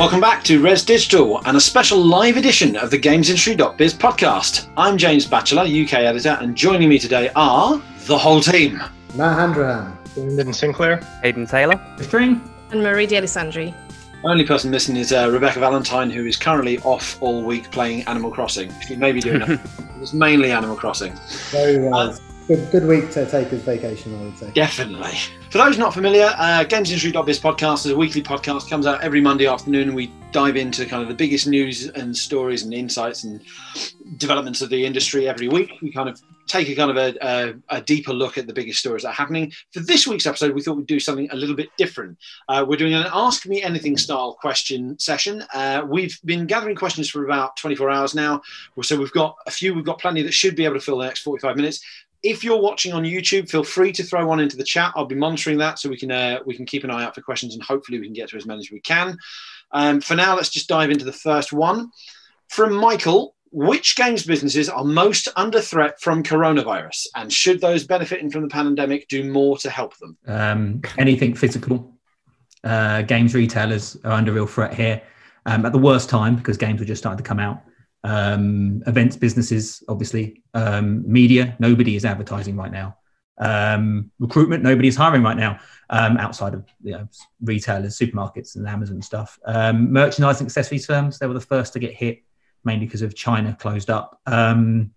Welcome back to Rezzed Digital and a special live edition of the GamesIndustry.biz podcast. I'm James Batchelor, UK editor, and joining me today are the whole team. Matt Handrahan. Brendan Sinclair. Haydn Taylor. Dring. And Marie Dealessandri. Only person missing is uh, Rebekah Valentine, who is currently off all week playing Animal Crossing. She may be doing it. it's mainly Animal Crossing. Very well. Good, good week to take his vacation, I would say. Definitely. For those not familiar, uh, podcast is a weekly podcast, comes out every Monday afternoon, we dive into kind of the biggest news and stories and insights and developments of the industry every week. We kind of take a kind of a, a, a, deeper look at the biggest stories that are happening. For this week's episode, we thought we'd do something a little bit different. Uh, we're doing an Ask Me Anything style question session. Uh, we've been gathering questions for about 24 hours now. So we've got a few, we've got plenty that should be able to fill the next 45 minutes if you're watching on YouTube, feel free to throw one into the chat. I'll be monitoring that so we can uh, we can keep an eye out for questions and hopefully we can get to as many as we can. Um, for now, let's just dive into the first one from Michael. Which games businesses are most under threat from coronavirus, and should those benefiting from the pandemic do more to help them? Um, anything physical. Uh, games retailers are under real threat here um, at the worst time because games were just starting to come out um, events businesses, obviously, um, media. Nobody is advertising right now. Um, recruitment, nobody is hiring right now um, outside of you know, retailers, supermarkets, and Amazon stuff. Um, merchandising accessories firms, they were the first to get hit, mainly because of China closed up. Um,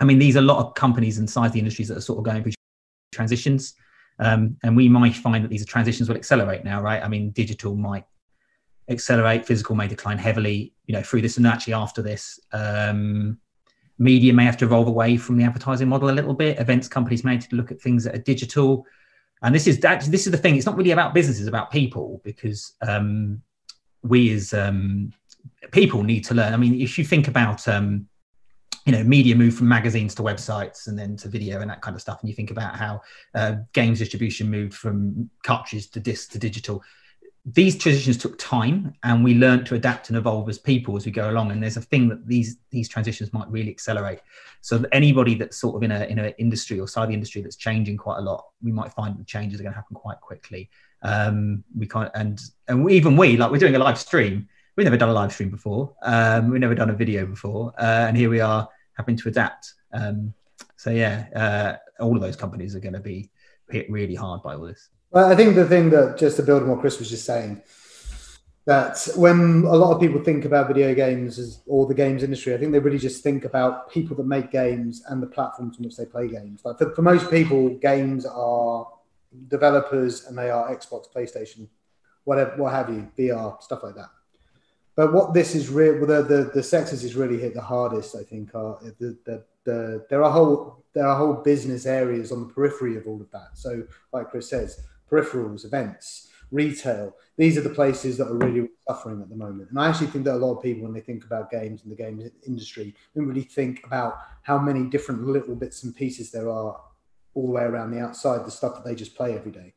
I mean, these are a lot of companies inside the industries that are sort of going through transitions. and we might find that these transitions will accelerate now, right? I mean, digital might accelerate, physical may decline heavily, you know, through this and actually after this. Um, media may have to evolve away from the advertising model a little bit. Events companies may have to look at things that are digital. And this is that this is the thing. It's not really about businesses about people because um, we as um, people need to learn. I mean, if you think about um, you know, media moved from magazines to websites and then to video and that kind of stuff. And you think about how uh, games distribution moved from cartridges to disc to digital these transitions took time and we learned to adapt and evolve as people as we go along and there's a thing that these these transitions might really accelerate. So that anybody that's sort of in a in an industry or side of the industry that's changing quite a lot we might find the changes are going to happen quite quickly. Um we can't and and we, even we like we're doing a live stream. We've never done a live stream before. Um we've never done a video before. Uh, and here we are having to adapt. Um so yeah uh all of those companies are going to be hit really hard by all this well, I think the thing that just to build on what Chris was just saying, that when a lot of people think about video games as, or the games industry, I think they really just think about people that make games and the platforms on which they play games. Like for, for most people, games are developers and they are Xbox, PlayStation, whatever, what have you, VR, stuff like that. But what this is real, the, the the sectors is really hit the hardest. I think are the, the the there are whole there are whole business areas on the periphery of all of that. So, like Chris says, peripherals, events, retail. These are the places that are really suffering at the moment. And I actually think that a lot of people, when they think about games and the games industry, don't really think about how many different little bits and pieces there are all the way around the outside, the stuff that they just play every day.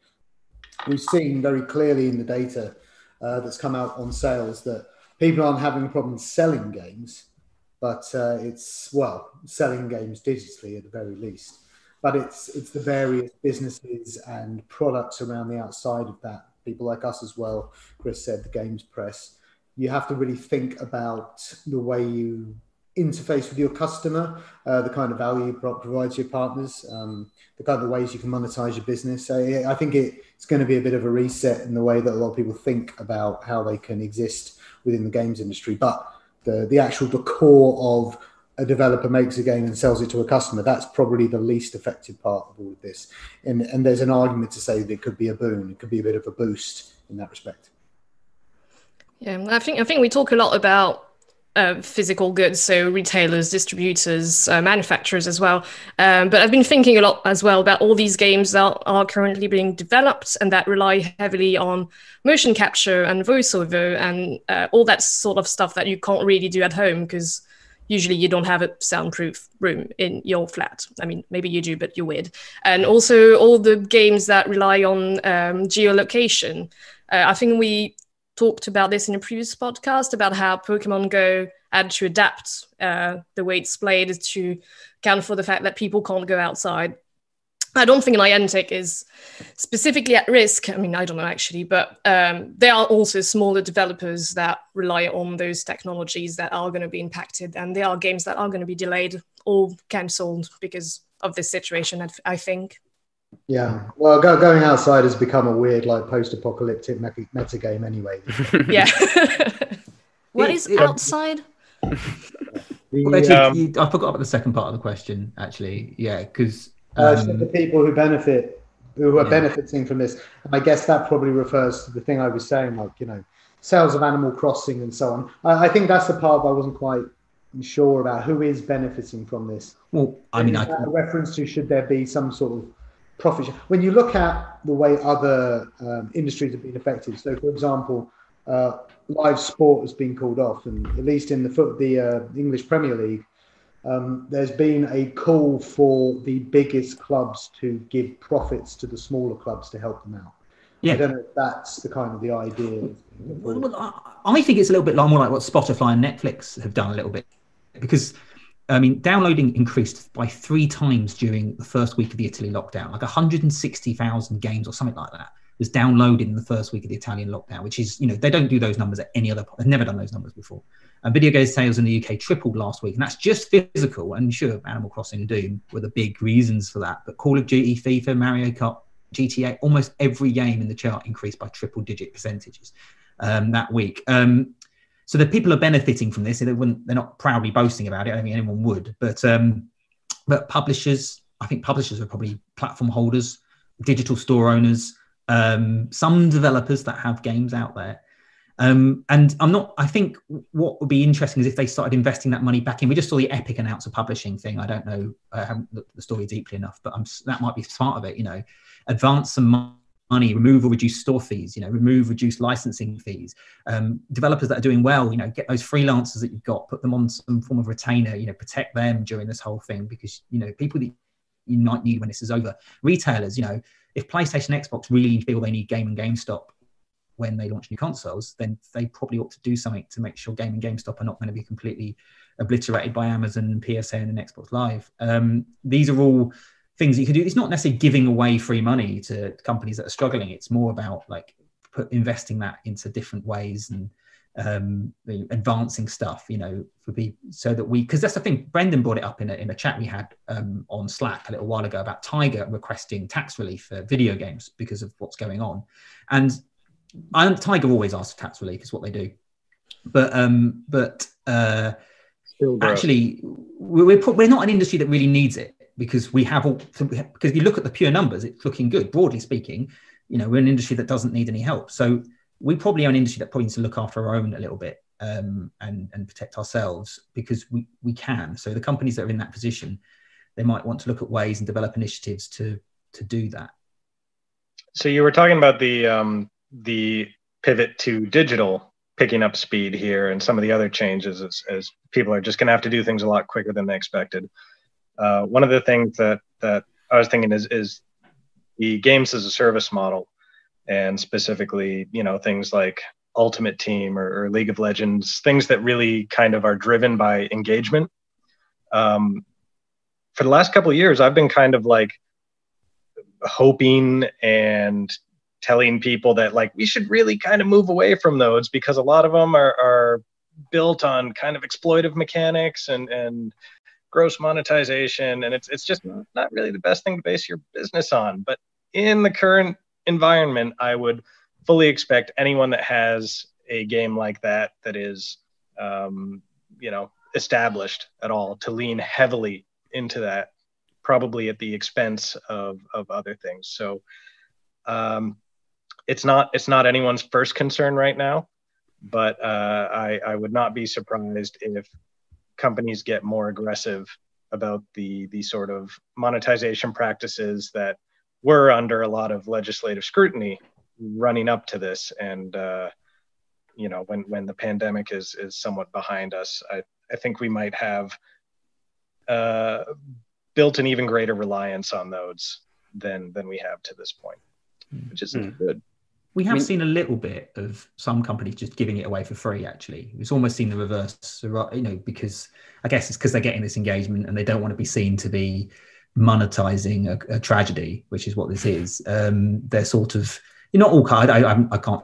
We've seen very clearly in the data uh, that's come out on sales that people aren't having a problem selling games, but uh, it's, well, selling games digitally at the very least but it's it's the various businesses and products around the outside of that. People like us as well. Chris said the games press. You have to really think about the way you interface with your customer, uh, the kind of value you provide to your partners, um, the kind of ways you can monetize your business. So I think it, it's going to be a bit of a reset in the way that a lot of people think about how they can exist within the games industry. But the the actual the core of a developer makes a game and sells it to a customer, that's probably the least effective part of all of this. And, and there's an argument to say that it could be a boon, it could be a bit of a boost in that respect. Yeah, I think I think we talk a lot about uh, physical goods, so retailers, distributors, uh, manufacturers as well. Um, but I've been thinking a lot as well about all these games that are currently being developed and that rely heavily on motion capture and voiceover and uh, all that sort of stuff that you can't really do at home because usually you don't have a soundproof room in your flat. I mean, maybe you do, but you're weird. And also all the games that rely on um, geolocation. Uh, I think we talked about this in a previous podcast about how Pokemon Go had to adapt uh, the way it's played to account for the fact that people can't go outside. I don't think Niantic is specifically at risk. I mean, I don't know actually, but um, there are also smaller developers that rely on those technologies that are going to be impacted, and there are games that are going to be delayed or cancelled because of this situation. I think. Yeah, well, go, going outside has become a weird, like, post-apocalyptic meta, meta game, anyway. yeah. what is outside? Well, actually, um, I forgot about the second part of the question. Actually, yeah, because uh, um, the people who benefit, who are yeah. benefiting from this. And I guess that probably refers to the thing I was saying, like you know, sales of Animal Crossing and so on. I, I think that's the part I wasn't quite sure about. Who is benefiting from this? Well, I mean, I a reference to should there be some sort of profit? When you look at the way other um, industries have been affected, so for example. Uh, live sport has been called off, and at least in the foot, the uh, English Premier League, um, there's been a call for the biggest clubs to give profits to the smaller clubs to help them out. Yeah. I don't know if that's the kind of the idea. Well, I think it's a little bit more like what Spotify and Netflix have done a little bit because I mean, downloading increased by three times during the first week of the Italy lockdown, like 160,000 games or something like that was downloaded in the first week of the Italian lockdown, which is, you know, they don't do those numbers at any other, they've never done those numbers before. And video game sales in the UK tripled last week, and that's just physical. And sure, Animal Crossing and Doom were the big reasons for that. But Call of Duty, FIFA, Mario Kart, GTA, almost every game in the chart increased by triple digit percentages um, that week. Um, so the people are benefiting from this. They wouldn't, they're not proudly boasting about it. I don't think anyone would. But um, but publishers, I think publishers are probably platform holders, digital store owners, um, some developers that have games out there. Um, and I'm not. I think what would be interesting is if they started investing that money back in. We just saw the Epic announce a publishing thing. I don't know. I haven't looked at the story deeply enough, but I'm, that might be part of it. You know, advance some money, remove or reduce store fees. You know, remove, reduce licensing fees. Um, developers that are doing well, you know, get those freelancers that you've got, put them on some form of retainer. You know, protect them during this whole thing because you know people that you might need when this is over. Retailers, you know, if PlayStation, Xbox really feel they need Game and GameStop when they launch new consoles, then they probably ought to do something to make sure Game and GameStop are not going to be completely obliterated by Amazon, and PSN, and Xbox Live. Um, these are all things you can do. It's not necessarily giving away free money to companies that are struggling. It's more about like put, investing that into different ways and um, advancing stuff, you know, for be so that we because that's the thing. Brendan brought it up in a, in a chat we had um, on Slack a little while ago about TIGA requesting tax relief for video games because of what's going on, and I, TIGA always asks for tax relief is what they do, but um, but uh, actually we're we're not an industry that really needs it because we have all because if you look at the pure numbers, it's looking good broadly speaking. You know, we're an industry that doesn't need any help, so we probably are an industry that probably needs to look after our own a little bit um, and and protect ourselves because we we can. So the companies that are in that position, they might want to look at ways and develop initiatives to to do that. So you were talking about the um, the pivot to digital picking up speed here and some of the other changes as, as people are just going to have to do things a lot quicker than they expected. Uh, one of the things that that I was thinking is is the games as a service model and specifically, you know, things like Ultimate Team or, or League of Legends, things that really kind of are driven by engagement. Um, for the last couple of years, I've been kind of like hoping and telling people that like we should really kind of move away from those because a lot of them are, are built on kind of exploitive mechanics and and gross monetization and it's it's just not really the best thing to base your business on but in the current environment, I would fully expect anyone that has a game like that that is, um, you know, established at all to lean heavily into that, probably at the expense of of other things. So, um, it's not it's not anyone's first concern right now, but uh, I I would not be surprised if companies get more aggressive about the the sort of monetization practices that we're under a lot of legislative scrutiny running up to this and uh, you know when when the pandemic is is somewhat behind us i i think we might have uh, built an even greater reliance on those than than we have to this point which is mm. good we have I mean, seen a little bit of some companies just giving it away for free. Actually, we've almost seen the reverse. You know, because I guess it's because they're getting this engagement and they don't want to be seen to be monetizing a, a, tragedy, which is what this is. Um, they're sort of you're not all. I, I, I can't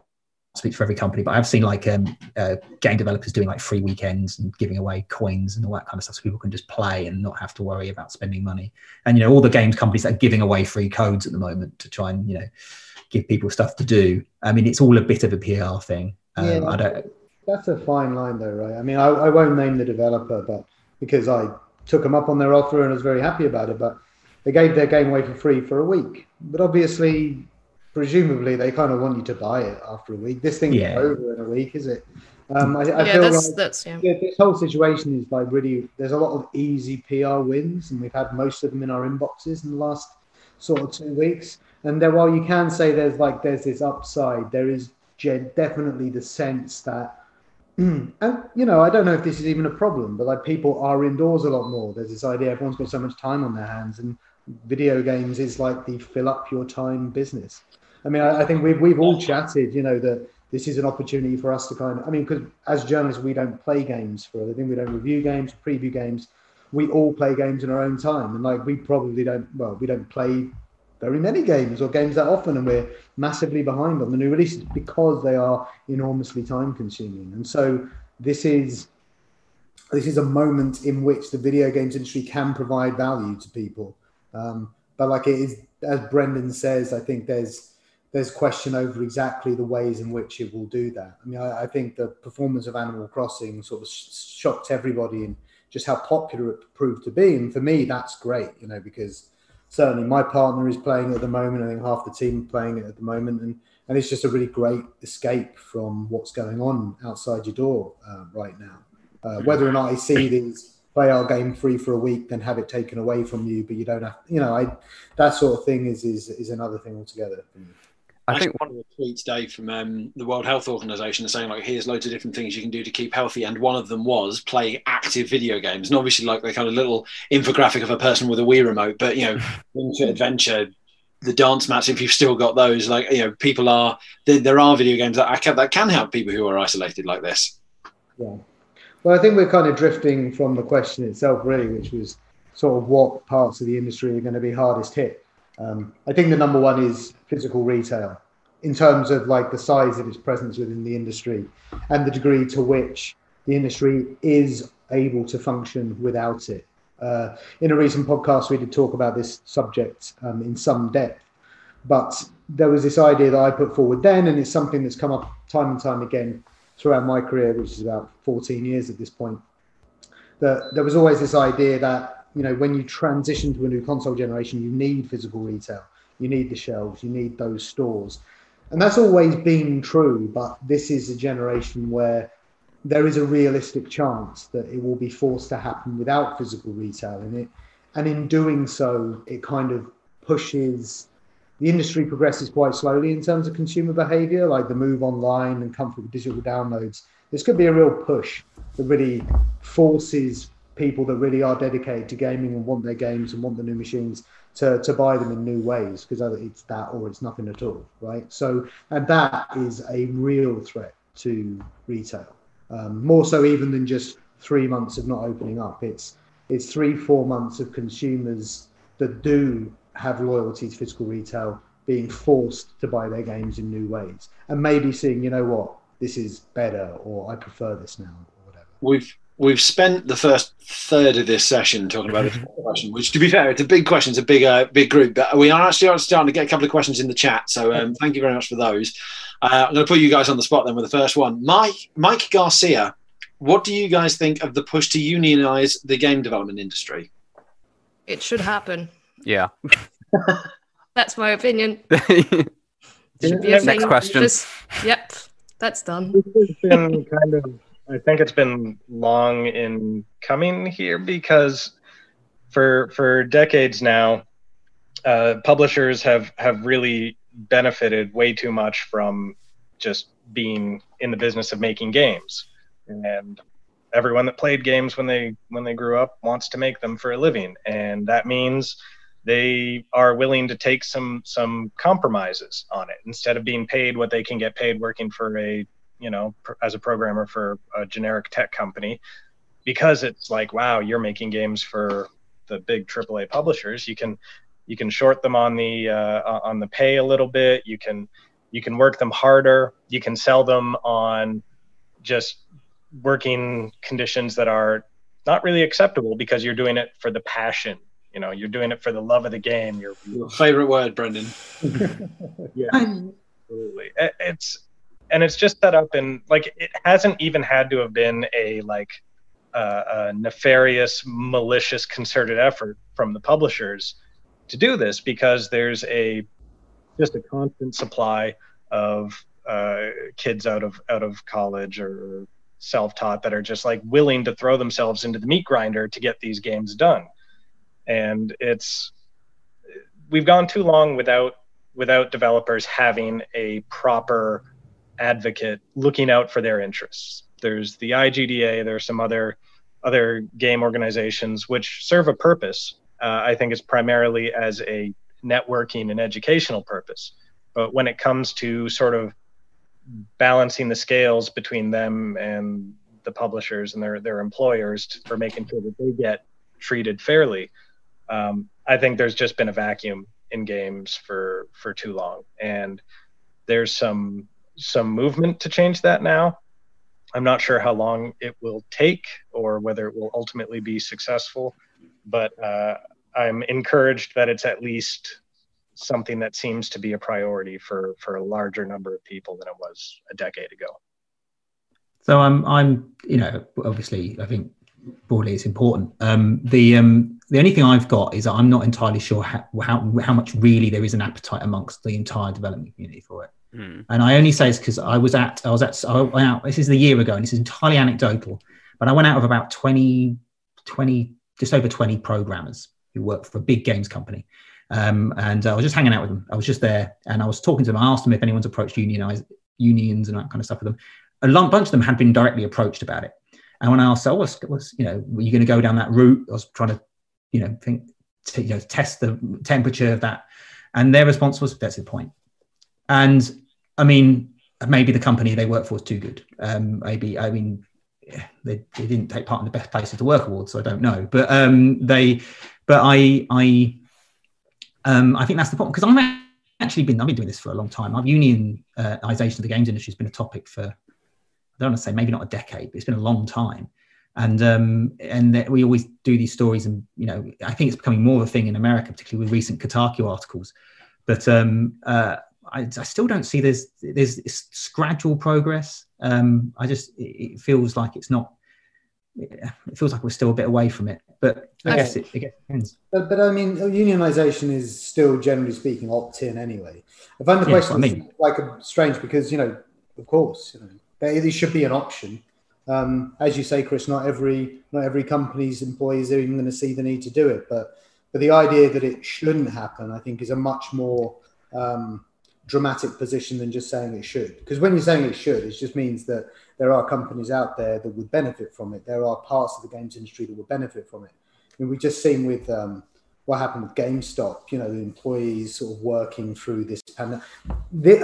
speak for every company, but I've seen like um, uh, game developers doing like free weekends and giving away coins and all that kind of stuff, so people can just play and not have to worry about spending money. And you know, all the games companies that are giving away free codes at the moment to try and you know give people stuff to do. I mean, it's all a bit of a PR thing. Um, yeah, I don't. That's a fine line, though, right? I mean, I, I won't name the developer, but because I took them up on their offer and was very happy about it, but they gave their game away for free for a week. But obviously, presumably they kind of want you to buy it after a week. This thing's yeah. over in a week, is it? Um, I, I yeah, feel that's, like that's, yeah. this whole situation is like really. There's a lot of easy PR wins, and we've had most of them in our inboxes in the last sort of two weeks. And then, while you can say there's like there's this upside, there is definitely the sense that, and you know, I don't know if this is even a problem, but like people are indoors a lot more. There's this idea everyone's got so much time on their hands, and video games is like the fill up your time business. I mean, I, I, think we've we've all chatted, you know, that this is an opportunity for us to kind of. I mean, because as journalists, we don't play games for a living. We don't review games, preview games. We all play games in our own time, and like we probably don't. Well, we don't play very many games or games that often, and we're massively behind on the new releases because they are enormously time consuming. And so this is this is a moment in which the video games industry can provide value to people. Um, but like it is, as Brendan says, I think there's there's question over exactly the ways in which it will do that. I mean, I, I think the performance of Animal Crossing sort of sh- shocked everybody and just how popular it proved to be. And for me, that's great, you know, because certainly my partner is playing at the moment. I think half the team playing it at the moment, and and it's just a really great escape from what's going on outside your door uh, right now. Uh, whether or not I see these play our game free for a week, then have it taken away from you, but you don't have, you know, I that sort of thing is is is another thing altogether. I think one of the tweets, Dave, from um, the World Health Organization, is saying like, "Here's loads of different things you can do to keep healthy," and one of them was play active video games. And obviously, like the kind of little infographic of a person with a Wii remote, but you know, into adventure, the dance mats. If you've still got those, like you know, people are there, there are video games that can, that can help people who are isolated like this. Yeah, well, I think we're kind of drifting from the question itself, really, which was sort of what parts of the industry are going to be hardest hit. Um, I think the number one is physical retail in terms of like the size of its presence within the industry and the degree to which the industry is able to function without it. Uh, in a recent podcast, we did talk about this subject um, in some depth, but there was this idea that I put forward then, and it's something that's come up time and time again throughout my career, which is about 14 years at this point. That there was always this idea that you know, when you transition to a new console generation, you need physical retail. You need the shelves. You need those stores, and that's always been true. But this is a generation where there is a realistic chance that it will be forced to happen without physical retail in it, and in doing so, it kind of pushes the industry progresses quite slowly in terms of consumer behavior, like the move online and comfort with digital downloads. This could be a real push that really forces people that really are dedicated to gaming and want their games and want the new machines to, to buy them in new ways because either it's that or it's nothing at all, right? So, and that is a real threat to retail, um, more so even than just three months of not opening up. It's it's three, four months of consumers that do have loyalty to physical retail being forced to buy their games in new ways and maybe seeing, you know what, this is better or I prefer this now or whatever. We've we've spent the first third of this session talking about this question, which, to be fair, it's a big question, it's a big, uh, big group. But we are actually starting to get a couple of questions in the chat, so um, thank you very much for those. Uh, I'm going to put you guys on the spot then with the first one. Mike, Mike Garcia, what do you guys think of the push to unionize the game development industry? It should happen. Yeah. That's my opinion. Next question. Just, yep, that's done. This has been kind of I think it's been long in coming here because for for decades now, uh, publishers have have really benefited way too much from just being in the business of making games, and everyone that played games when they when they grew up wants to make them for a living, and that means they are willing to take some some compromises on it instead of being paid what they can get paid working for a you know, as a programmer for a generic tech company, because it's like, wow, you're making games for the big AAA publishers. You can you can short them on the uh, on the pay a little bit. You can you can work them harder. You can sell them on just working conditions that are not really acceptable because you're doing it for the passion. You know, you're doing it for the love of the game. Your, Your favorite word, Brendan. yeah, absolutely. It's and it's just set up in like it hasn't even had to have been a like uh, a nefarious, malicious, concerted effort from the publishers to do this because there's a just a constant supply of uh, kids out of out of college or self-taught that are just like willing to throw themselves into the meat grinder to get these games done. And it's we've gone too long without without developers having a proper advocate looking out for their interests there's the IGDA there's some other other game organizations which serve a purpose uh, I think is primarily as a networking and educational purpose. But when it comes to sort of balancing the scales between them and the publishers and their their employers to, for making sure that they get treated fairly, um, I think there's just been a vacuum in games for for too long, and there's some some movement to change that now. I'm not sure how long it will take or whether it will ultimately be successful but uh, I'm encouraged that it's at least something that seems to be a priority for for a larger number of people than it was a decade ago. So I'm I'm you know obviously I think broadly it's important. Um, the um, the only thing I've got is I'm not entirely sure how, how how much really there is an appetite amongst the entire development community for it. Mm. And I only say this because I was at I was at I went out. This is a year ago, and this is entirely anecdotal. But I went out of about 20, 20 just over 20 programmers who work for a big games company. Um, and I was just hanging out with them. I was just there and I was talking to them. I asked them if anyone's approached unionize, unions and that kind of stuff with them. A lump, bunch of them had been directly approached about it. And when I asked, so what's, what's you know, were you going to go down that route? I was trying to, you know, think, to, you know, test the temperature of that. And their response was, that's the point. And I mean, maybe the company they work for is too good. Um, maybe, I mean, they, they didn't take part in the best places to work awards, so I don't know. But um, they, but I, I, um, I think that's the problem because I'm actually been I've been doing this for a long time. I've unionization of the games industry has been a topic for I don't want to say maybe not a decade, but it's been a long time. And um, and we always do these stories, and you know, I think it's becoming more of a thing in America, particularly with recent Kotaku articles. But um, uh, I, I, still don't see there's there's gradual progress. Um, I just it, feels like it's not. It feels like we're still a bit away from it, but I guess it, it depends. But, but I mean, unionization is still generally speaking opt-in anyway. I find the question I mean. like a, strange because you know, of course, you know, there, should be an option. Um, as you say, Chris, not every not every company's employees are even going to see the need to do it, but but the idea that it shouldn't happen, I think, is a much more um, dramatic position than just saying it should. Because when you're saying it should, it just means that there are companies out there that would benefit from it. There are parts of the games industry that would benefit from it. I mean, we just seen with um, what happened with GameStop, you know, the employees sort of working through this pandemic.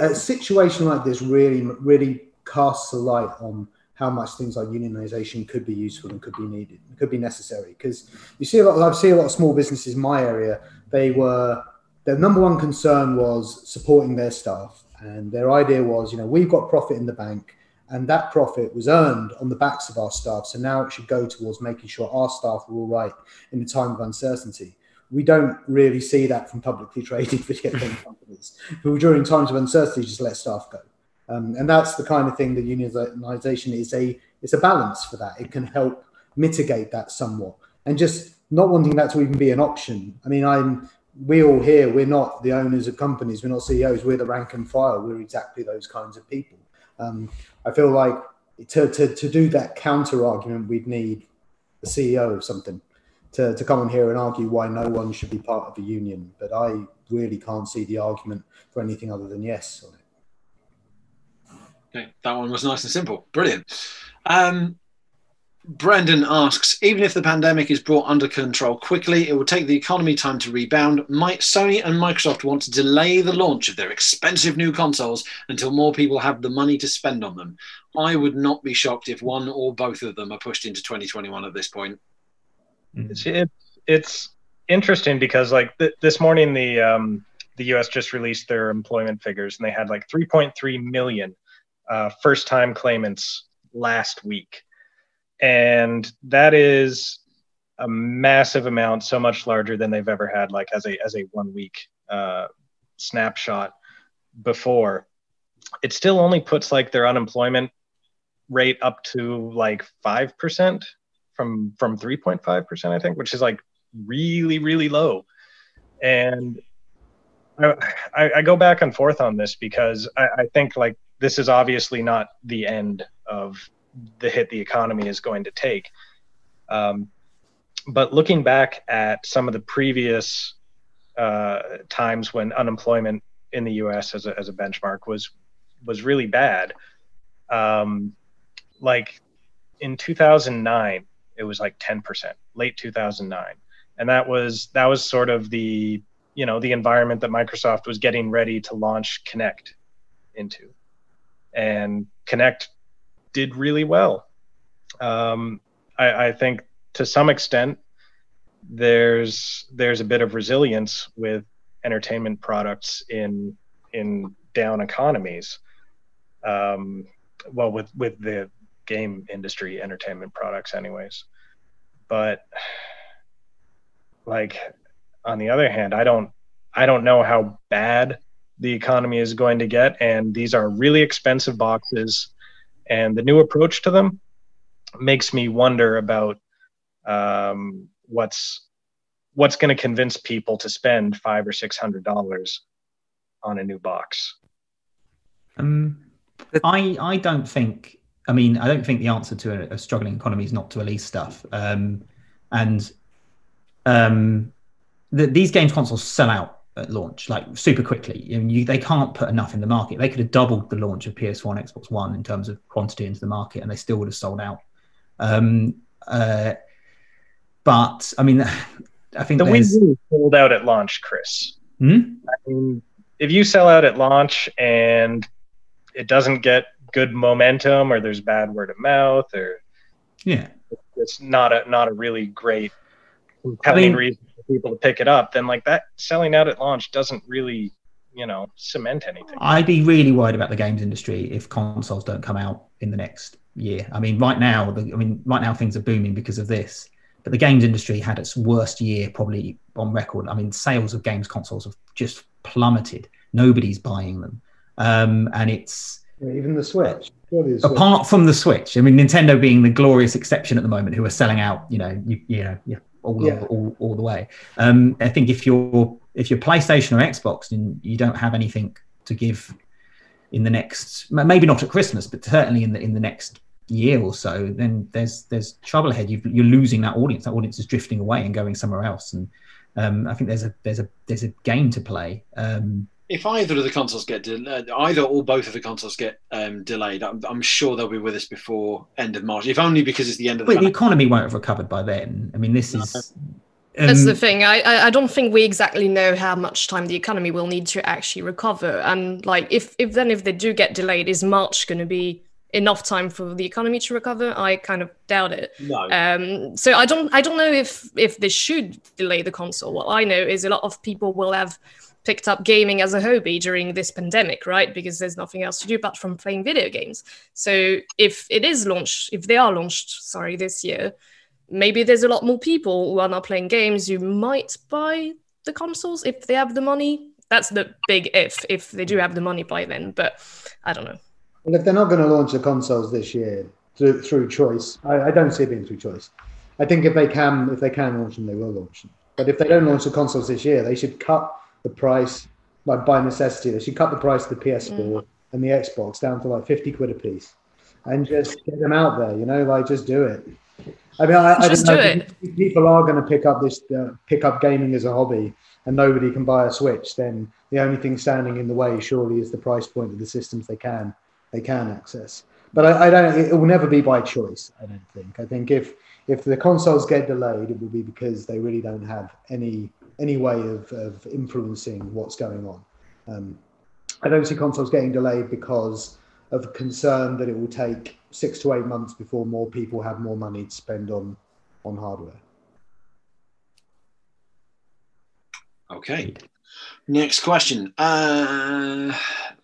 A situation like this really, really casts a light on how much things like unionization could be useful and could be needed, could be necessary. Because you see a lot, I see a lot of small businesses in my area. They were their number one concern was supporting their staff. And their idea was, you know, we've got profit in the bank, and that profit was earned on the backs of our staff. So now it should go towards making sure our staff are all right in the time of uncertainty. We don't really see that from publicly traded video game companies who, during times of uncertainty, just let staff go. Um, and that's the kind of thing that unionization is a it's a balance for that. It can help mitigate that somewhat, and just not wanting that to even be an option. I mean, I'm we all here, we're not the owners of companies, we're not CEOs, we're the rank and file, we're exactly those kinds of people. Um, I feel like to, to, to do that counter argument, we'd need the CEO of something to, to come on here and argue why no one should be part of a union. But I really can't see the argument for anything other than yes on it. Okay, that one was nice and simple. Brilliant. Um, Brendan asks, even if the pandemic is brought under control quickly, it will take the economy time to rebound. Might Sony and Microsoft want to delay the launch of their expensive new consoles until more people have the money to spend on them? I would not be shocked if one or both of them are pushed into 2021 at this point. It's, it's, it's interesting because like th- this morning the um, the U.S. just released their employment figures and they had like 3.3 million uh, first time claimants last week, and that is a massive amount, so much larger than they've ever had, like as a as a one week uh, snapshot before. It still only puts like their unemployment rate up to like five percent from from 3.5 percent, I think, which is like really really low. And I, I, go back and forth on this because I, I think like this is obviously not the end of the hit the economy is going to take. Um, but looking back at some of the previous uh, times when unemployment in the U.S. as a, as a benchmark was was really bad, um, like in 2009, it was like 10%, late 2009, and that was that was sort of the you know the environment that Microsoft was getting ready to launch Kinect into, and Kinect did really well. Um, I, I think to some extent there's there's a bit of resilience with entertainment products in in down economies. Um, well, with with the game industry, entertainment products, anyways. But like on the other hand, I don't I don't know how bad the economy is going to get, and these are really expensive boxes, and the new approach to them makes me wonder about um, what's what's going to convince people to spend five or six hundred dollars on a new box. Um, I I don't think. I mean, I don't think the answer to a, a struggling economy is not to release stuff. Um, and um, the, these games consoles sell out at launch like super quickly. I mean, you, they can't put enough in the market. They could have doubled the launch of PS4 and Xbox One in terms of quantity into the market, and they still would have sold out. Um, uh, but I mean, I think the Wii sold out at launch, Chris. Hmm? I mean, if you sell out at launch and it doesn't get good momentum, or there's bad word of mouth, or yeah, it's not a not a really great compelling I mean, reason for people to pick it up, then like that selling out at launch doesn't really you know cement anything. I'd be really worried about the games industry if consoles don't come out in the next year. I mean, right now, the, I mean, right now things are booming because of this. But the games industry had its worst year probably on record. I mean, sales of games consoles have just plummeted. Nobody's buying them, um, and it's yeah, even the Switch. Switch. Apart from the Switch, I mean, Nintendo being the glorious exception at the moment, who are selling out, you know, you, you know, all, yeah. all, all the way. Um, I think if you're if you're PlayStation or Xbox, then you don't have anything to give in the next, maybe not at Christmas, but certainly in the in the next year or so, then there's there's trouble ahead. you are losing that audience. That audience is drifting away and going somewhere else. And um, I think there's a there's a there's a game to play. Um, if either of the consoles get de- either or both of the consoles get um, delayed, I'm, I'm, sure they'll be with us before end of March. If only because it's the end of the. Well, the economy won't have recovered by then. I mean, this is. Um, That's the thing. I I don't think we exactly know how much time the economy will need to actually recover. And like, if if then if they do get delayed, is March going to be enough time for the economy to recover? I kind of doubt it. No. Um, so I don't I don't know if if they should delay the console. What I know is a lot of people will have picked up gaming as a hobby during this pandemic, right? Because there's nothing else to do apart from playing video games. So if it is launched, if they are launched, sorry, this year, maybe there's a lot more people who are not playing games who might buy the consoles if they have the money. That's the big if, if they do have the money by then. But I don't know. Well, if they're not going to launch the consoles this year through, through choice, I, I, don't see it being through choice. I think if they can, if they can launch them, they will launch them. But if they don't launch the consoles this year, they should cut the price, like by necessity, they should cut the price of the PS4 mm. and the Xbox down to like fifty quid a piece, and just get them out there. You know, like just do it. I mean, I, I don't know. People are going to pick up this, uh, pick up gaming as a hobby, and nobody can buy a Switch. Then the only thing standing in the way, surely, is the price point of the systems they can they can access. But I, I don't. It will never be by choice. I don't think. I think if if the consoles get delayed, it will be because they really don't have any any way of, of influencing what's going on. Um, I don't see consoles getting delayed because of concern that it will take six to eight months before more people have more money to spend on on hardware. Okay. Next question. Uh,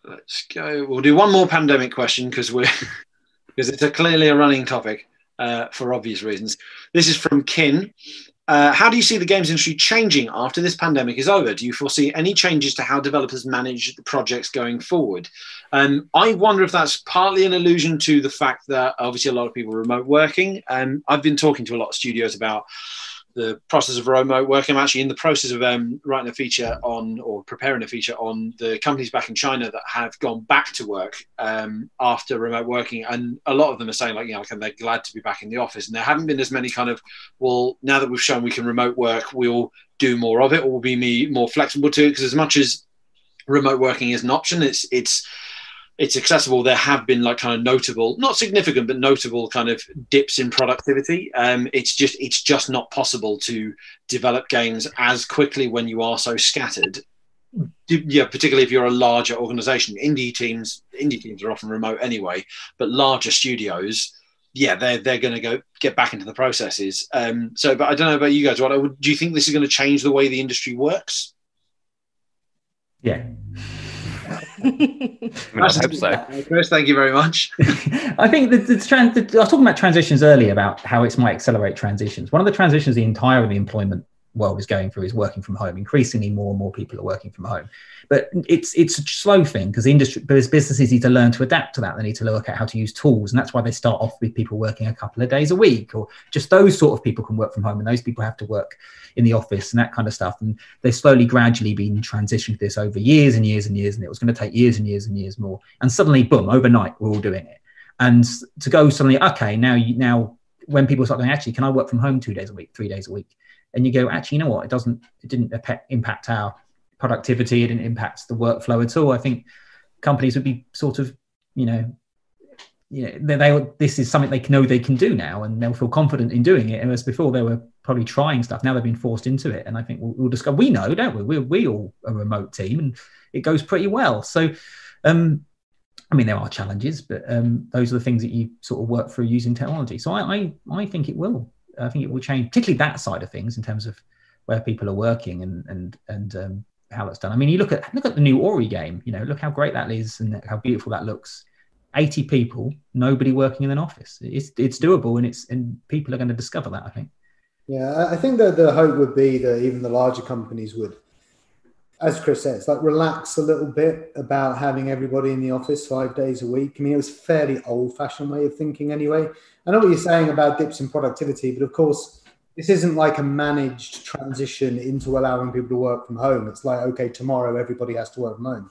let's go. We'll do one more pandemic question because we're because it's a clearly a running topic uh, for obvious reasons. This is from Kin. Uh, how do you see the games industry changing after this pandemic is over? Do you foresee any changes to how developers manage the projects going forward? Um, I wonder if that's partly an allusion to the fact that obviously a lot of people are remote working. And I've been talking to a lot of studios about the process of remote work. I'm actually in the process of um, writing a feature on or preparing a feature on the companies back in China that have gone back to work um, after remote working, and a lot of them are saying like you know like, they're glad to be back in the office, and there haven't been as many kind of well now that we've shown we can remote work, we'll do more of it, or we'll be more flexible to it. Because as much as remote working is an option, it's it's it's accessible, there have been like kind of notable, not significant, but notable kind of dips in productivity. Um, it's just it's just not possible to develop games as quickly when you are so scattered. Yeah, particularly if you're a larger organization. Indie teams, indie teams are often remote anyway, but larger studios, yeah, they're they're going to go get back into the processes. Um, so, but I don't know about you guys. What do you think this is going to change the way the industry works? Yeah. I hope so. Chris, thank you very much. I think the, the, trans, the, I was talking about transitions earlier about how it might accelerate transitions. One of the transitions the entire of the employment world is going through is working from home. Increasingly, more and more people are working from home, but it's it's a slow thing because industry, because businesses need to learn to adapt to that. They need to look at how to use tools, and that's why they start off with people working a couple of days a week, or just those sort of people can work from home, and those people have to work in the office and that kind of stuff. And they've slowly, gradually been transitioned to this over years and years and years, and it was going to take years and years and years more. And suddenly, boom, overnight, we're all doing it. And to go suddenly, okay, now you now when people start going, actually, can I work from home two days a week, three days a week? And you go, actually, you know what? It doesn't, it didn't impact our productivity. It didn't impact the workflow at all. I think companies would be sort of, you know, you know, they, they this is something they know they can do now, and they'll feel confident in doing it. And as before, they were probably trying stuff. Now they've been forced into it, and I think we'll, we'll discover. We know, don't we? We're we all a remote team, and it goes pretty well. So, um, I mean, there are challenges, but um, those are the things that you sort of work through using technology. So I, I, I think it will I think it will change, particularly that side of things in terms of where people are working and and and um, how that's done. I mean, you look at look at the new Ori game. You know, look how great that is and how beautiful that looks. 80 people, nobody working in an office. It's it's doable, and it's and people are going to discover that. I think. Yeah, I think that the hope would be that even the larger companies would, as Chris says, like relax a little bit about having everybody in the office five days a week. I mean, it was fairly old-fashioned way of thinking anyway. I know what you're saying about dips in productivity, but of course, this isn't like a managed transition into allowing people to work from home. It's like, okay, tomorrow everybody has to work from home.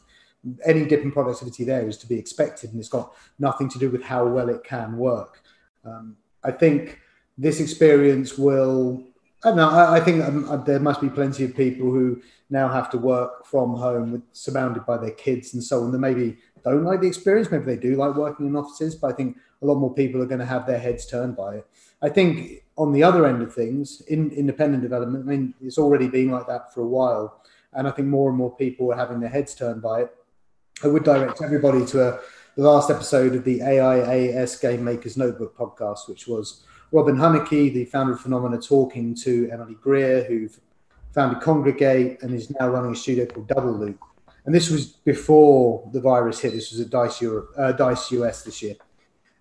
Any dip in productivity there is to be expected, and it's got nothing to do with how well it can work. Um, I think this experience will. I know. I, I think um, uh, there must be plenty of people who now have to work from home, with, surrounded by their kids and so on. That maybe don't like the experience. Maybe they do like working in offices, but I think a lot more people are going to have their heads turned by it. I think on the other end of things, in independent development, I mean, it's already been like that for a while. And I think more and more people are having their heads turned by it. I would direct everybody to a, the last episode of the AIAS Game Makers Notebook podcast, which was Robin Hunicke, the founder of Funomena, talking to Emily Greer, who founded Kongregate and is now running a studio called Double Loop. And this was before the virus hit. This was at Dice Europe, uh, Dice US this year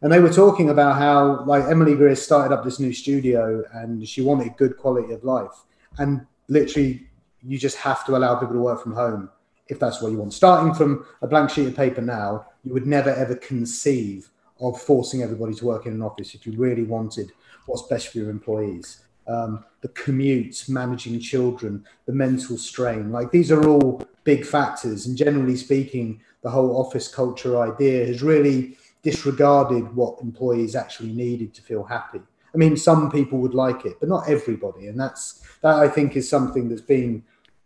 and they were talking about how like Emily Greer started up this new studio and she wanted good quality of life and literally you just have to allow people to work from home if that's what you want starting from a blank sheet of paper now you would never ever conceive of forcing everybody to work in an office if you really wanted what's best for your employees um, the commute managing children the mental strain like these are all big factors and generally speaking the whole office culture idea has really disregarded what employees actually needed to feel happy. I mean, some people would like it, but not everybody. And that's that I think is something that's been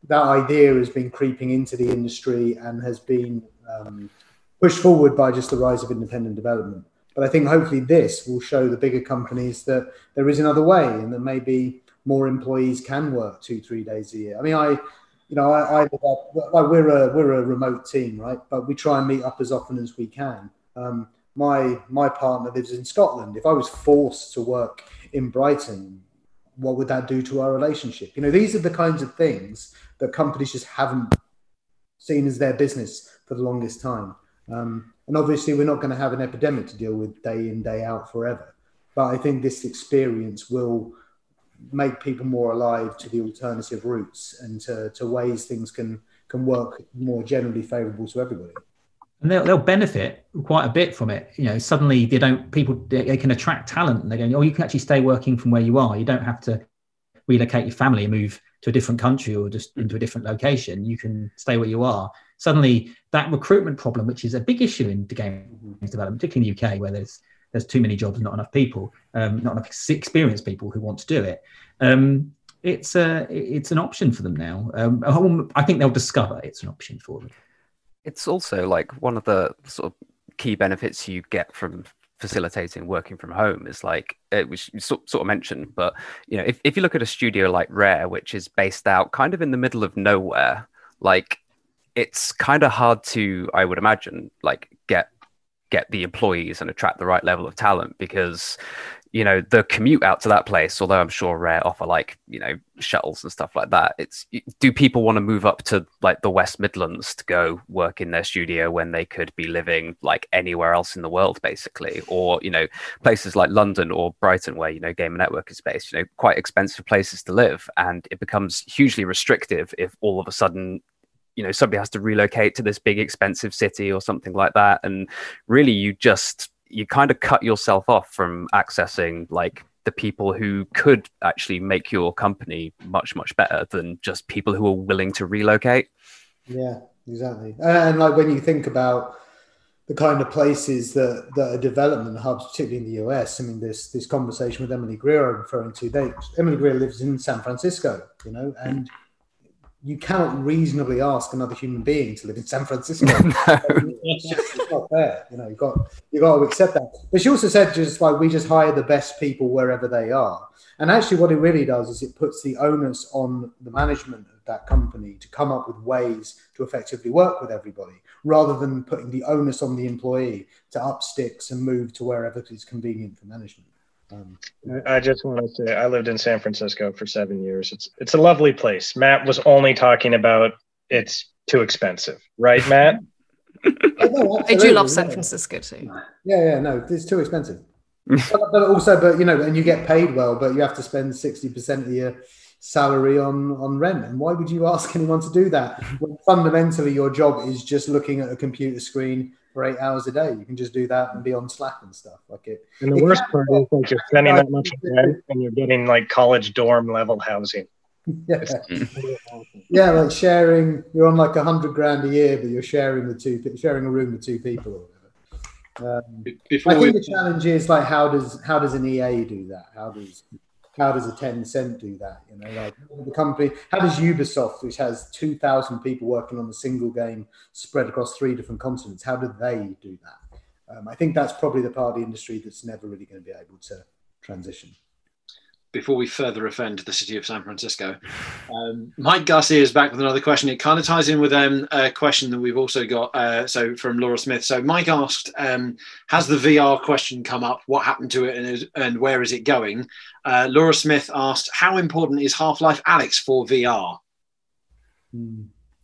that idea has been creeping into the industry and has been um, pushed forward by just the rise of independent development. But I think hopefully this will show the bigger companies that there is another way and that maybe more employees can work two, three days a year. I mean, I, you know, I, I we're a we're a remote team, right? But we try and meet up as often as we can. Um, my my partner lives in Scotland. If I was forced to work in Brighton, what would that do to our relationship? You know, these are the kinds of things that companies just haven't seen as their business for the longest time. Um, and obviously, we're not going to have an epidemic to deal with day in, day out forever. But I think this experience will make people more alive to the alternative routes and to, to ways things can can work more generally favourable to everybody. And they'll, they'll benefit quite a bit from it. You know, suddenly they don't people they, they can attract talent, and they're going, oh, you can actually stay working from where you are. You don't have to relocate your family and move to a different country or just into a different location. You can stay where you are. Suddenly, that recruitment problem, which is a big issue in the games development, particularly in the UK, where there's there's too many jobs, not enough people, um, not enough experienced people who want to do it. Um, it's a it's an option for them now. Um, I think they'll discover it's an option for them. It's also like one of the sort of key benefits you get from facilitating working from home is like it was sort, sort of mentioned but you know if, if you look at a studio like rare which is based out kind of in the middle of nowhere like it's kind of hard to i would imagine like get get the employees and attract the right level of talent because you know the commute out to that place although i'm sure rare offer like you know shuttles and stuff like that it's do people want to move up to like the west midlands to go work in their studio when they could be living like anywhere else in the world basically? Or you know places like london or brighton where you know gamer network is based you know quite expensive places to live and it becomes hugely restrictive if all of a sudden you know somebody has to relocate to this big expensive city or something like that and really you just you kind of cut yourself off from accessing like the people who could actually make your company much much better than just people who are willing to relocate yeah exactly and like when you think about the kind of places that, that are development hubs, particularly in the US. I mean, this this conversation with Emily Greer I'm referring to, they, Emily Greer lives in San Francisco, you know, and you cannot reasonably ask another human being to live in San Francisco. no. it's, just, it's not fair. You know, you've got you got to accept that. But she also said just like we just hire the best people wherever they are. And actually, what it really does is it puts the onus on the management of that company to come up with ways to effectively work with everybody, rather than putting the onus on the employee to up sticks and move to wherever is convenient for management. Um, I just want to say I lived in San Francisco for seven years. It's it's a lovely place. Matt was only talking about it's too expensive, right, Matt? no, I do love San Francisco too. Yeah, yeah, no, it's too expensive. but, but, also, but you know, and you get paid well, but you have to spend sixty percent of your salary on on rent. And why would you ask anyone to do that when fundamentally your job is just looking at a computer screen for eight hours a day. You can just do that and be on Slack and stuff like it. And the worst part is like you're spending that much rent and you're getting like college dorm level housing. Yeah. yeah, like sharing. You're on like a hundred grand a year, but you're sharing with two, sharing a room with two people or whatever. Um, I think we... the challenge is like how does how does an EA do that? How does how does a Tencent do that? You know, like the company, how does Ubisoft, which has 2,000 people working on a single game spread across three different continents, how do they do that? Um, I think that's probably the part of the industry that's never really going to be able to transition before we further offend the city of San Francisco. Um, Mike Garcia is back with another question. It kind of ties in with um, a question that we've also got. Uh, so from Laura Smith. So Mike asked, um, "Has the VR question come up? What happened to it, and, is, and where is it going?" Uh, Laura Smith asked, "How important is Half Life Alyx for VR?"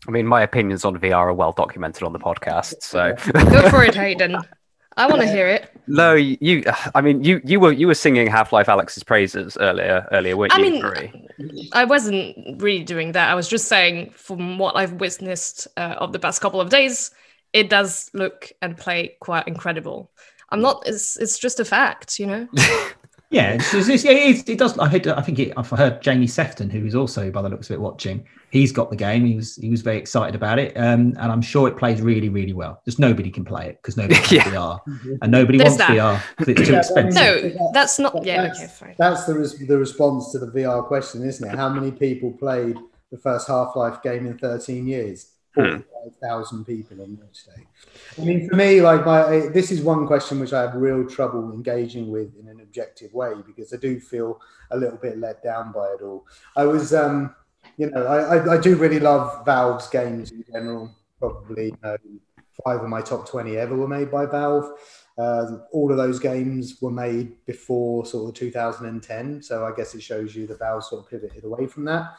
I mean, my opinions on VR are well documented on the podcast. So go for it, Haydn. I want to hear it. No, you. I mean, you you were you were singing Half Life Alyx's praises earlier earlier, weren't I you? mean, I wasn't really doing that. I was just saying, from what I've witnessed uh, of the past couple of days, it does look and play quite incredible. I'm not. It's it's just a fact, you know. Yeah, it's, it's, it, it, does. I, heard, I think it, I've heard Jamie Sefton, who is also by the looks of it watching. He's got the game. He was he was very excited about it, um, and I'm sure it plays really really well. Just nobody can play it because nobody has yeah. VR, and nobody There's wants that. VR because it's too yeah, expensive. No, that's not. Yeah, that's, okay, fine. That's the res- the response to the VR question, isn't it? How many people played the first Half Life game in 13 years? Hmm. 45,000 people on launch day. I mean, for me, like my, this is one question which I have real trouble engaging with in an objective way because I do feel a little bit let down by it all. I was, um, you know, I, I, I do really love Valve's games in general. Probably you know, five of my top 20 ever were made by Valve. Uh, all of those games were made before sort of 2010. So I guess it shows you that Valve sort of pivoted away from that.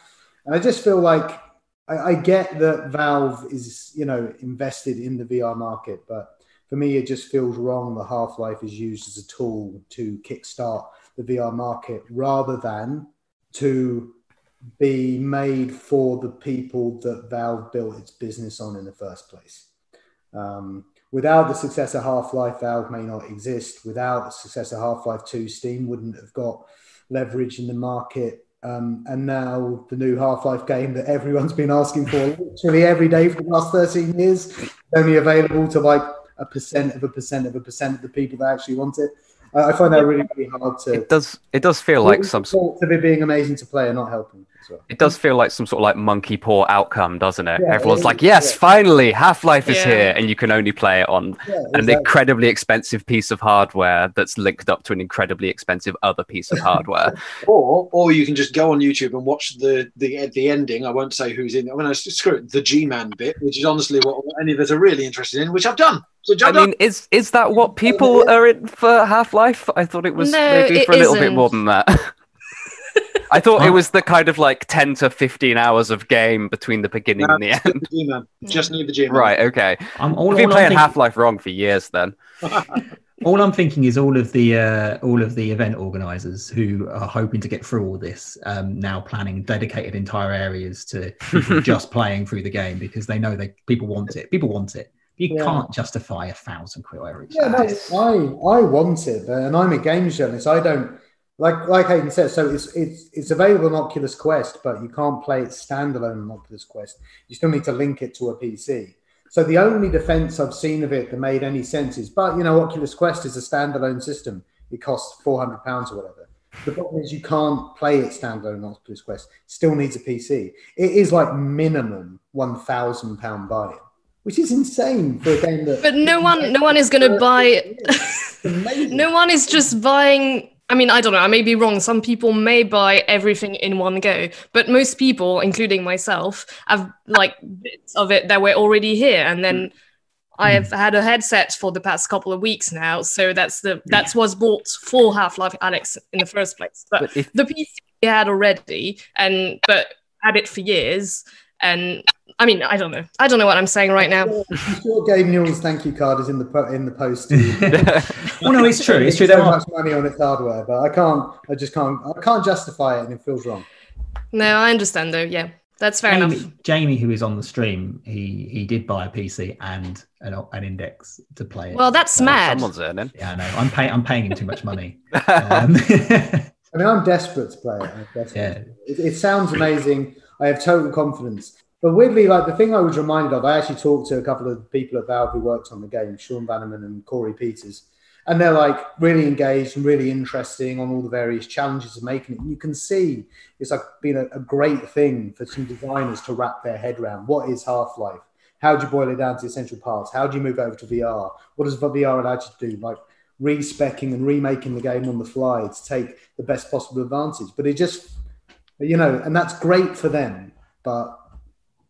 And I just feel like I, I get that Valve is, you know, invested in the VR market, but for me, it just feels wrong that Half Life is used as a tool to kickstart the VR market rather than to be made for the people that Valve built its business on in the first place. Um, without the success of Half Life, Valve may not exist. Without the success of Half Life 2, Steam wouldn't have got leverage in the market. Um, and now the new Half Life game that everyone's been asking for literally every day for the last 13 years, only available to like a percent of a percent of a percent of the people that actually want it. I find that really, really hard to. It does. It does feel like some sort of it being amazing to play and not helping. Well. It does feel like some sort of like monkey paw outcome, doesn't it? Yeah, Everyone's it like, "Yes, yeah. finally, Half Life is yeah. here," and you can only play it on exactly. an incredibly expensive piece of hardware that's linked up to an incredibly expensive other piece of hardware. or, or you can just go on YouTube and watch the the the ending. I won't say who's in. It. I mean, screw it, the G-man bit, which is honestly what any of us are really interested in, which I've done. I mean, is is that what people are in for Half Life? I thought it was no, maybe for a little isn't. bit more than that. I thought it was the kind of like ten to fifteen hours of game between the beginning no, and the end. The just need the G-man. Right. Okay. I'm all, I've been playing thinking... Half Life wrong for years. Then. all I'm thinking is all of the uh, all of the event organisers who are hoping to get through all this um, now planning dedicated entire areas to just playing through the game because they know they people want it. People want it. You yeah. can't justify a thousand quid every Yeah, no, I I want it, and I'm a games journalist. I don't like like Haydn said. So it's it's it's available on Oculus Quest, but you can't play it standalone on Oculus Quest. You still need to link it to a PC. So the only defense I've seen of it that made any sense is, but you know, Oculus Quest is a standalone system. It costs four hundred pounds or whatever. The problem is you can't play it standalone on Oculus Quest. Still needs a PC. It is like minimum one thousand pound buy-in which is insane for a game that. But no one, no one is going to buy. no one is just buying. I mean, I don't know. I may be wrong. Some people may buy everything in one go, but most people, including myself, have like bits of it that were already here, and then. Mm. I have had a headset for the past couple of weeks now, so that's the that's was bought for Half Life Alyx in the first place. But, but if- the PC we had already, and but had it for years, and I mean, I don't know. I don't know what I'm saying right now. I'm sure Gabe Newell's thank you card is in the in the post. well, no, it's true. It's true. So much money on its hardware, but I can't. I just can't. I can't justify it, and it feels wrong. No, I understand though. Yeah, that's fair Jamie, enough. Jamie, who is on the stream, he he did buy a PC and an, an index to play it. Well, that's so, mad. Someone's earning. Yeah, I know. I'm paying. I'm paying him too much money. Um, I mean, I'm desperate to play it. Desperate. Yeah. It, it sounds amazing. I have total confidence. But weirdly, like the thing I was reminded of, I actually talked to a couple of people at Valve who worked on the game, Sean Vanaman and Corey Peters, and they're like really engaged and really interesting on all the various challenges of making it. And you can see it's like been a, a great thing for some designers to wrap their head around. What is Half Life? How do you boil it down to essential parts? How do you move over to VR? What does VR allow you to do? Like respecking and remaking the game on the fly to take the best possible advantage. But it just, you know, and that's great for them. But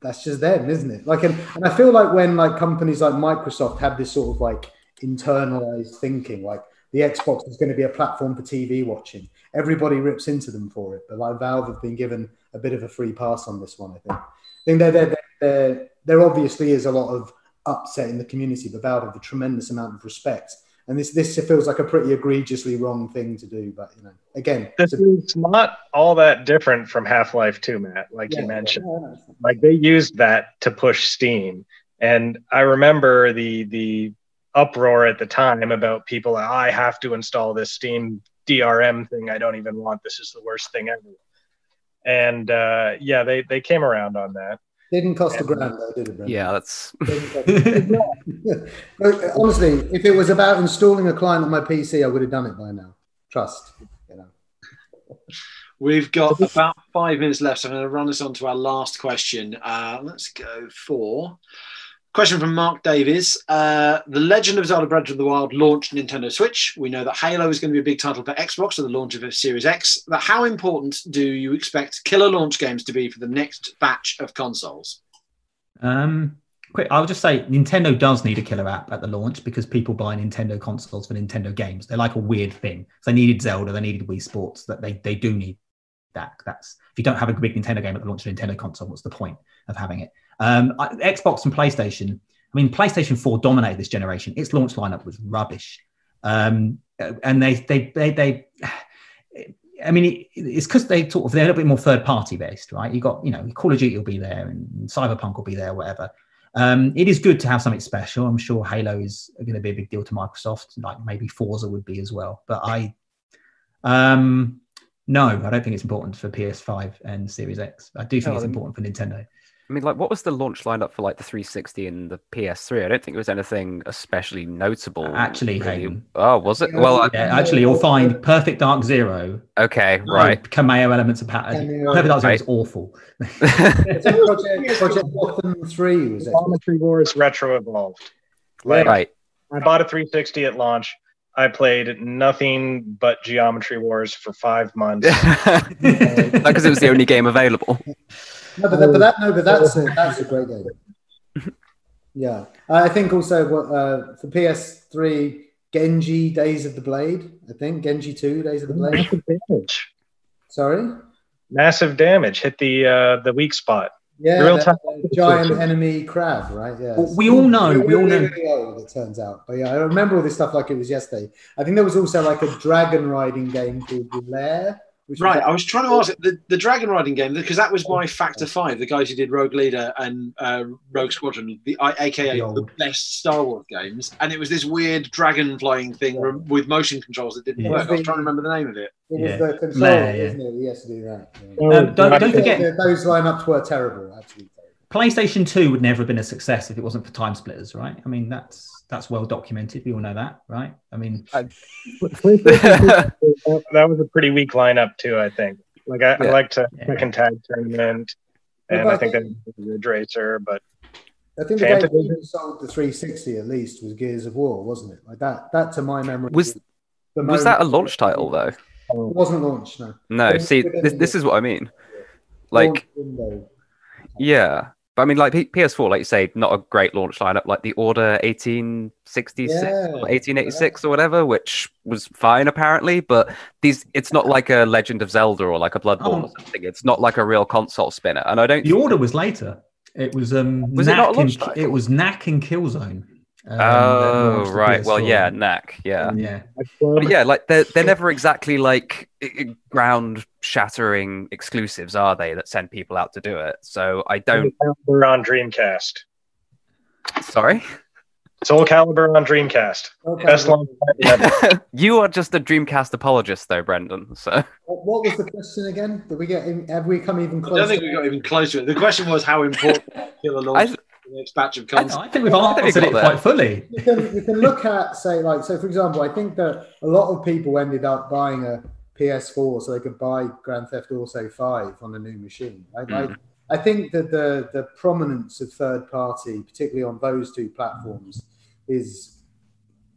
that's just them, isn't it? Like, and, and I feel like when like companies like Microsoft have this sort of like internalized thinking, like the Xbox is going to be a platform for TV watching, everybody rips into them for it. But like Valve have been given a bit of a free pass on this one, I think. I think there, there, there, there obviously is a lot of upset in the community, but Valve have a tremendous amount of respect and this this feels like a pretty egregiously wrong thing to do. But you know, again, this is not all that different from Half Life Two, Matt. Like yeah, you mentioned, yeah, like they used that to push Steam, and I remember the the uproar at the time about people. Like, I have to install this Steam DRM thing. I don't even want. This is the worst thing ever. And uh, yeah, they they came around on that. Didn't cost a grand, though, did it? Yeah, that's. Honestly, if it was about installing a client on my PC, I would have done it by now. Trust. You know. We've got about five minutes left, so I'm going to run us on to our last question. Uh, let's go for Question from Mark Davies. Uh, the Legend of Zelda Breath of the Wild launched Nintendo Switch. We know that Halo is going to be a big title for Xbox at the launch of Series X. But how important do you expect killer launch games to be for the next batch of consoles? Um, quick, I'll just say Nintendo does need a killer app at the launch because people buy Nintendo consoles for Nintendo games. They're like a weird thing. So they needed Zelda, they needed Wii Sports, that they, they do need that that's if you don't have a big Nintendo game at the launch of a Nintendo console, what's the point of having it? Um, Xbox and PlayStation. I mean, PlayStation 4 dominated this generation. Its launch lineup was rubbish, um, and they they they they. I mean, it, it's because they sort of they're a little bit more third party based, right? You got you know Call of Duty will be there and Cyberpunk will be there, whatever. Um, it is good to have something special. I'm sure Halo is going to be a big deal to Microsoft, like maybe Forza would be as well. But I, um, no, I don't think it's important for PS5 and Series X. I do think No, it's important for Nintendo. I mean, like, what was the launch lineup for like the 360 and the PS3? I don't think it was anything especially notable. Actually, really. Oh, was it? Well, I- Yeah, actually, you'll find Perfect Dark Zero, okay, right. Kameo Elements of Power. Kameo Perfect Dark Zero Right. is awful. It's Project, Project Gotham 3 was it? Geometry Wars Retro Evolved. Like, right. I bought a 360 at launch. I played nothing but Geometry Wars for five months. Because it was the only game available. No, but, that, but that no, but that's a, that's a great game. Yeah, I think also what uh, for PS3, Genji Days of the Blade. I think Genji Two Days of the Blade. Massive damage. Sorry. Massive damage. Hit the uh, the weak spot. Yeah, Real the- time. the giant enemy crab, right? Yeah. Well, we all know- we all know- Really, really old, it turns out. But yeah, I remember all this stuff like it was yesterday. I think there was also like a dragon riding game called The Lair. Which Right, like- I was trying to ask the, the dragon riding game because that was my Factor Five, the guys who did Rogue Leader and uh, Rogue Squadron, the I- AKA The the, best Star Wars games, and it was this weird dragon flying thing re- with motion controls that didn't Yeah. work. I was trying to remember the name of it. It was Yeah. the control, Lair, yeah. wasn't it? We has to do that. Yeah. Um, don't- don't forget- those lineups were terrible, absolutely terrible. PlayStation 2 would never have been a success if it wasn't for TimeSplitters, right? I mean, that's that's well documented. We all know that, right? I mean, that that was a pretty weak lineup too. I think. Like I, I Yeah. liked to Yeah. Tekken Tag Tournament, and but I I think that think- was Ridge Racer, but I think the game that sold the 360 at least was Gears of War, wasn't it? Like that. That to my memory Was- the Was that a launch title though? It wasn't launched. No. No. See, this, this is what I mean. Like, window. yeah. But I mean, like P- PS4, like you say, not a great launch lineup. Like the Order 1866 Yeah. or 1886 or whatever, which was fine apparently. But these, it's not like a Legend of Zelda or like a Bloodborne or Oh. something. It's not like a real console spinner. And I don't. the order was later. It was um Was it not a launch and, it was Knack and Killzone. Um, Oh right. Well, yeah, Knack. Yeah. yeah. But yeah, like they're they're never exactly like ground shattering exclusives, are they? That send people out to do it. So I don't. We're on Dreamcast. Sorry, Soul Calibur on Dreamcast. Okay. Best launch ever. you are just a Dreamcast apologist, though, Brendan. So What, what was the question again? Did we get? In, have we come even closer? I don't think we got even closer. The question was how important Killer I, launch the next batch of I. I think we've I answered got it there. quite fully. you can, you can look at say like so for example i think that a lot of people ended up buying a ps4 so they could buy grand theft auto 5 on a new machine right? Mm. Like, i think that the the prominence of third party particularly on those two platforms is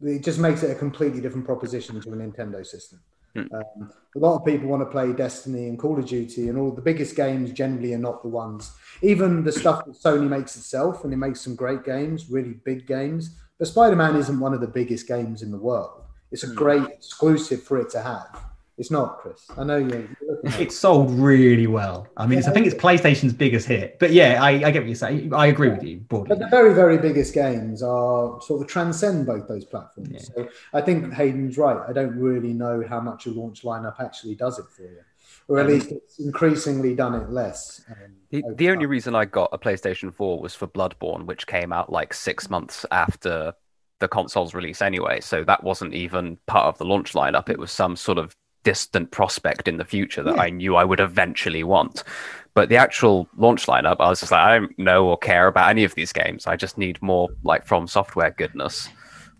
it just makes it a completely different proposition to a nintendo system Mm. um, a lot of people want to play destiny and call of duty and all the biggest games generally are not the ones even the stuff that sony makes itself and it makes some great games really big games but Spider-Man isn't one of the biggest games in the world. It's a Hmm. great exclusive for it to have. It's not, Chris. I know you're. you're looking at it. It sold really well. I mean, it's, I think it's PlayStation's biggest hit. But yeah, I, I get what you're saying. I agree with you broadly. But the very, very biggest games are sort of transcend both those platforms. Yeah. So I think Haydn's right. I don't really know how much a launch lineup actually does it for you, or at Um, least it's increasingly done it less. um, the, the only reason I got a PlayStation 4 was for Bloodborne, which came out like six months after the console's release anyway. So that wasn't even part of the launch lineup. It was some sort of distant prospect in the future that Yeah. I knew I would eventually want. But the actual launch lineup, I was just like, I don't know or care about any of these games. I just need more like FromSoftware goodness.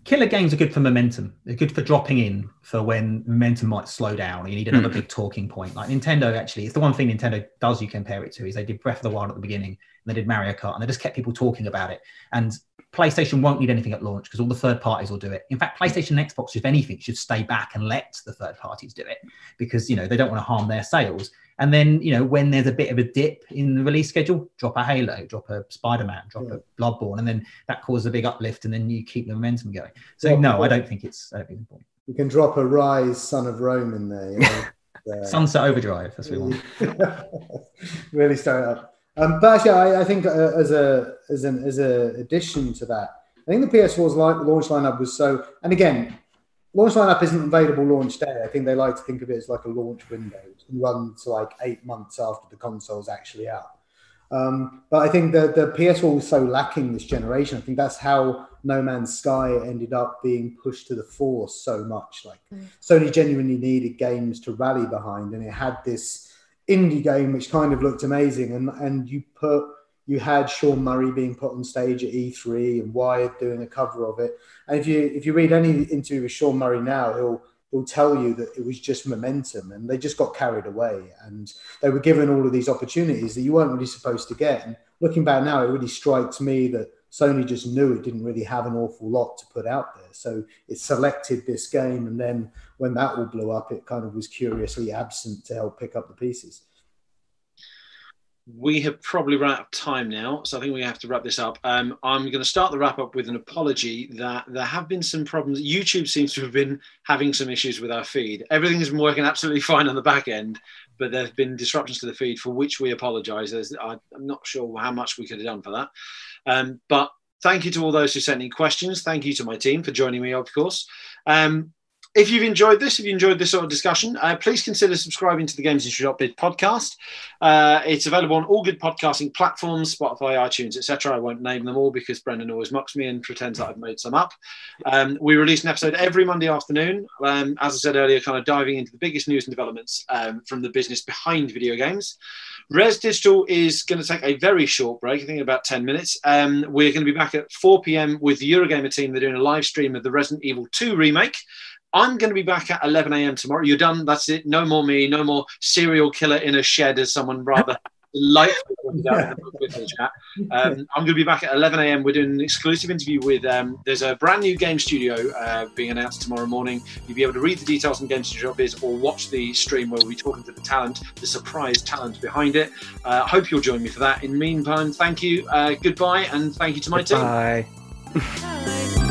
Killer games are good for momentum. They're good for dropping in for when momentum might slow down. You need another Hmm. big talking point. Like Nintendo, actually, it's the one thing Nintendo does. You compare it to is they did Breath of the Wild at the beginning, and they did Mario Kart, and they just kept people talking about it. And PlayStation won't need anything at launch because all the third parties will do it. In fact, PlayStation and Xbox, if anything, should stay back and let the third parties do it because you know they don't want to harm their sales. And then you know when there's a bit of a dip in the release schedule, drop a Halo, drop a Spider-Man, drop Yeah. a Bloodborne, and then that causes a big uplift, and then you keep the momentum going. So Yeah. no, I don't think it's, I don't think it's important. You can drop a Ryse, Son of Rome in there. You know? uh, Sunset Overdrive, as we want. really stir it up. Um, but actually, I, I think uh, as a as an as a addition to that, I think the PS4's li- launch lineup was so. And again, launch lineup isn't available launch day. I think they like to think of it as like a launch window, and run to like eight months after the console's actually out. Um, but I think the the PS4 was so lacking this generation. I think that's how No Man's Sky ended up being pushed to the fore so much. Like Mm. Sony genuinely needed games to rally behind, and it had this indie game which kind of looked amazing. And and you put you had Sean Murray being put on stage at E3 and Wired doing a cover of it. And if you if you read any interview with Sean Murray now, he'll he'll tell you that it was just momentum and they just got carried away and they were given all of these opportunities that you weren't really supposed to get. And looking back now, it really strikes me that Sony just knew it didn't really have an awful lot to put out there. So it selected this game and then when that all blew up, it kind of was curiously absent to help pick up the pieces. We have probably run out of time now, so I think we have to wrap this up. Um, I'm going to start the wrap up with an apology that there have been some problems. YouTube seems to have been having some issues with our feed. Everything has been working absolutely fine on the back end, but there have been disruptions to the feed for which we apologise. I'm not sure how much we could have done for that, um, but thank you to all those who sent in questions. Thank you to my team for joining me, of course. Um, if you've enjoyed this, if you enjoyed this sort of discussion, uh, please consider subscribing to the Games Industry podcast. Uh, it's available on all good podcasting platforms, Spotify, iTunes, etc. I won't name them all because Brendan always mocks me and pretends that I've made some up. Um, we release an episode every Monday afternoon. Um, as I said earlier, kind of diving into the biggest news and developments um, from the business behind video games. Rezzed Digital is going to take a very short break, I think about 10 minutes. Um, we're going to be back at 4 p.m. with the Eurogamer team. They're doing a live stream of the Resident Evil 2 remake. I'm going to be back at 11 a.m. tomorrow. You're done. That's it. No more me. No more serial killer in a shed, as someone rather delightfully pointed out in the book with the chat. Um, I'm going to be back at 11 a.m. We're doing an exclusive interview with. Um, there's a brand new game studio uh, being announced tomorrow morning. You'll be able to read the details on GamesIndustry.biz or watch the stream where we'll be talking to the talent, the surprise talent behind it. Uh, hope you'll join me for that. In the meantime, thank you. Uh, goodbye, and thank you to my team. Bye. Bye.